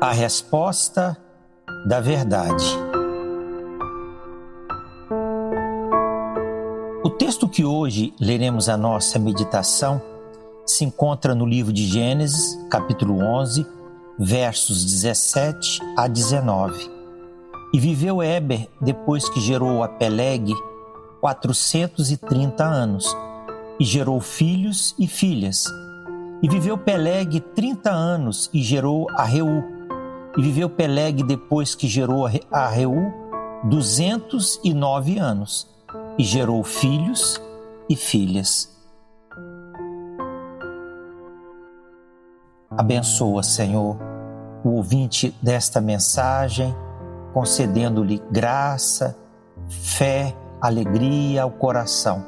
A resposta da verdade. O texto que hoje leremos a nossa meditação se encontra no livro de Gênesis, capítulo 11, versos 17 a 19. E viveu Eber, depois que gerou a Peleg, 430 anos, e gerou filhos e filhas. E viveu Peleg 30 anos e gerou a Reu e viveu Peleg depois que gerou a Reu 209 anos e gerou filhos e filhas. Abençoa, Senhor, o ouvinte desta mensagem, concedendo-lhe graça, fé, alegria ao coração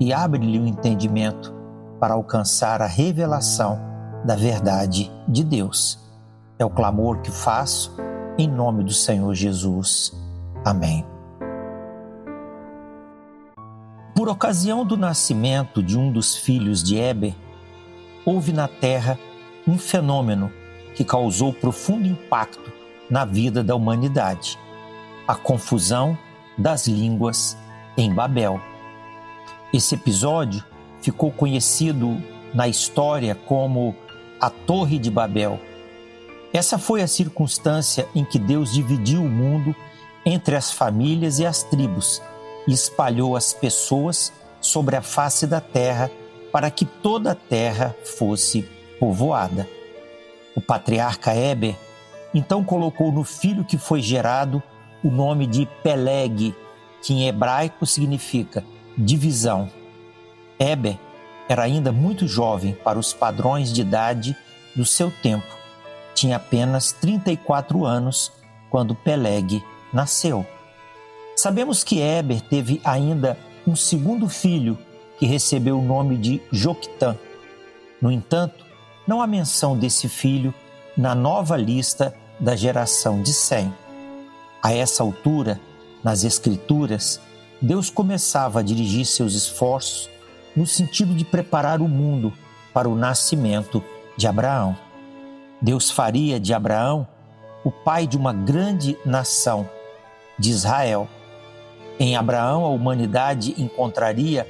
e abre-lhe o entendimento para alcançar a revelação da verdade de Deus. É o clamor que faço em nome do Senhor Jesus. Amém. Por ocasião do nascimento de um dos filhos de Eber, houve na terra um fenômeno que causou profundo impacto na vida da humanidade: a confusão das línguas em Babel. Esse episódio ficou conhecido na história como a Torre de Babel essa foi a circunstância em que Deus dividiu o mundo entre as famílias e as tribos e espalhou as pessoas sobre a face da terra para que toda a terra fosse povoada. O patriarca Eber então colocou no filho que foi gerado o nome de Peleg, que em hebraico significa divisão. Eber era ainda muito jovem para os padrões de idade do seu tempo tinha apenas 34 anos quando Peleg nasceu. Sabemos que Eber teve ainda um segundo filho que recebeu o nome de Joctã. No entanto, não há menção desse filho na nova lista da geração de Sem. A essa altura, nas Escrituras, Deus começava a dirigir seus esforços no sentido de preparar o mundo para o nascimento de Abraão. Deus faria de Abraão o pai de uma grande nação, de Israel. Em Abraão, a humanidade encontraria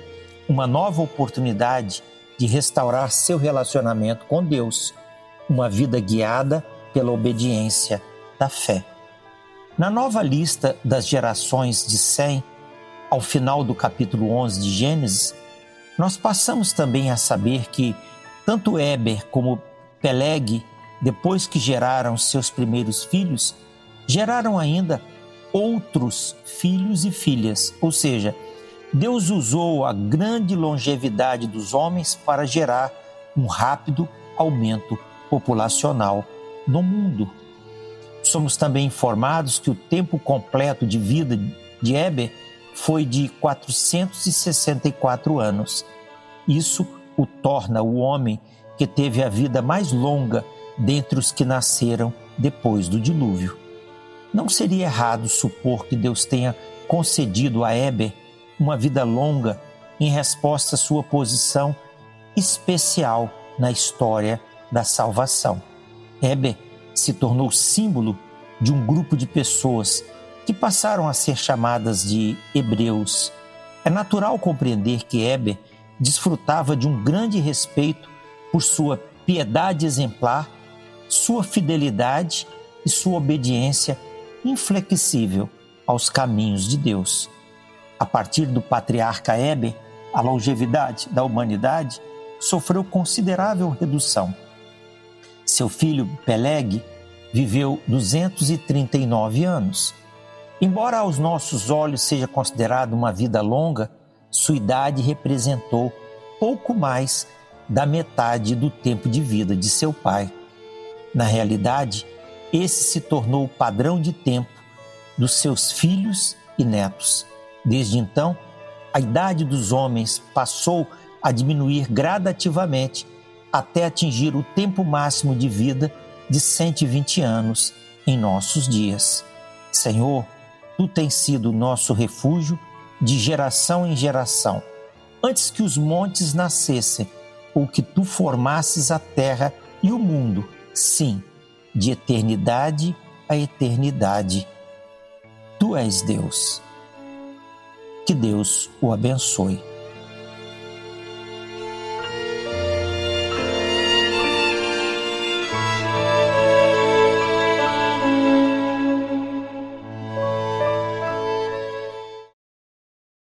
uma nova oportunidade de restaurar seu relacionamento com Deus, uma vida guiada pela obediência da fé. Na nova lista das gerações de Sem, ao final do capítulo 11 de Gênesis, nós passamos também a saber que tanto Eber como Peleg depois que geraram seus primeiros filhos, geraram ainda outros filhos e filhas, ou seja, Deus usou a grande longevidade dos homens para gerar um rápido aumento populacional no mundo. Somos também informados que o tempo completo de vida de Eber foi de 464 anos. Isso o torna o homem que teve a vida mais longa dentre os que nasceram depois do dilúvio. Não seria errado supor que Deus tenha concedido a Eber uma vida longa em resposta à sua posição especial na história da salvação. Eber se tornou símbolo de um grupo de pessoas que passaram a ser chamadas de hebreus. É natural compreender que Eber desfrutava de um grande respeito por sua piedade exemplar sua fidelidade e sua obediência inflexível aos caminhos de Deus. A partir do patriarca Heber, a longevidade da humanidade sofreu considerável redução. Seu filho Peleg viveu 239 anos. Embora aos nossos olhos seja considerado uma vida longa, sua idade representou pouco mais da metade do tempo de vida de seu pai. Na realidade, esse se tornou o padrão de tempo dos seus filhos e netos. Desde então, a idade dos homens passou a diminuir gradativamente até atingir o tempo máximo de vida de 120 anos em nossos dias. Senhor, tu tens sido nosso refúgio de geração em geração, antes que os montes nascessem ou que tu formasses a terra e o mundo Sim, de eternidade a eternidade. Tu és Deus. Que Deus o abençoe.